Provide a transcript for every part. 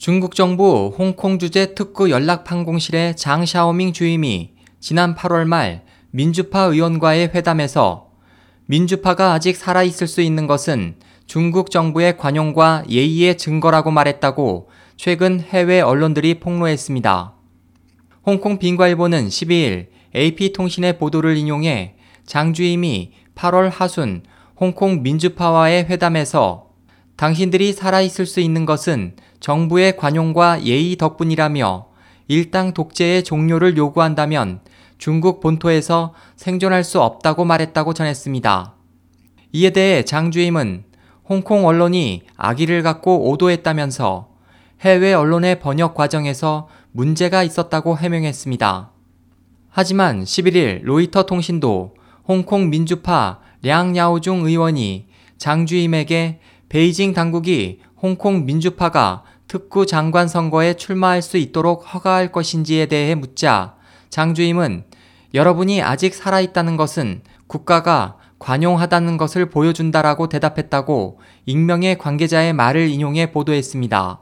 중국 정부 홍콩 주재 특구 연락 판공실의 장 샤오밍 주임이 지난 8월 말 민주파 의원과의 회담에서 민주파가 아직 살아있을 수 있는 것은 중국 정부의 관용과 예의의 증거라고 말했다고 최근 해외 언론들이 폭로했습니다. 홍콩 빈과일보는 12일 AP통신의 보도를 인용해 장 주임이 8월 하순 홍콩 민주파와의 회담에서 당신들이 살아있을 수 있는 것은 정부의 관용과 예의 덕분이라며 일당 독재의 종료를 요구한다면 중국 본토에서 생존할 수 없다고 말했다고 전했습니다. 이에 대해 장 주임은 홍콩 언론이 악의를 갖고 오도했다면서 해외 언론의 번역 과정에서 문제가 있었다고 해명했습니다. 하지만 11일 로이터 통신도 홍콩 민주파 량 야오중 의원이 장 주임에게 베이징 당국이 홍콩 민주파가 특구 장관 선거에 출마할 수 있도록 허가할 것인지에 대해 묻자 장 주임은 여러분이 아직 살아있다는 것은 국가가 관용하다는 것을 보여준다라고 대답했다고 익명의 관계자의 말을 인용해 보도했습니다.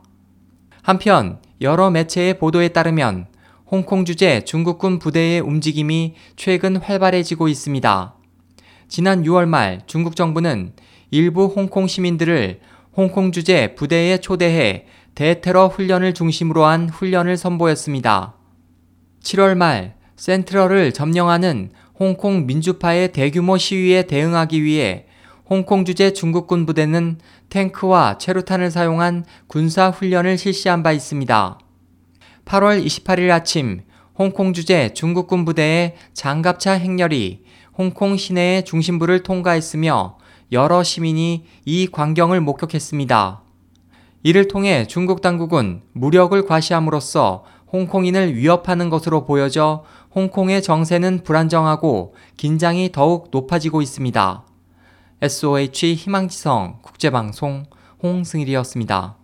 한편 여러 매체의 보도에 따르면 홍콩 주재 중국군 부대의 움직임이 최근 활발해지고 있습니다. 지난 6월 말 중국 정부는 일부 홍콩 시민들을 홍콩 주재 부대에 초대해 대테러 훈련을 중심으로 한 훈련을 선보였습니다. 7월 말 센트럴을 점령하는 홍콩 민주파의 대규모 시위에 대응하기 위해 홍콩 주재 중국군 부대는 탱크와 체루탄을 사용한 군사 훈련을 실시한 바 있습니다. 8월 28일 아침 홍콩 주재 중국군 부대의 장갑차 행렬이 홍콩 시내의 중심부를 통과했으며 여러 시민이 이 광경을 목격했습니다. 이를 통해 중국 당국은 무력을 과시함으로써 홍콩인을 위협하는 것으로 보여져 홍콩의 정세는 불안정하고 긴장이 더욱 높아지고 있습니다. SOH 희망지성 국제방송 홍승일이었습니다.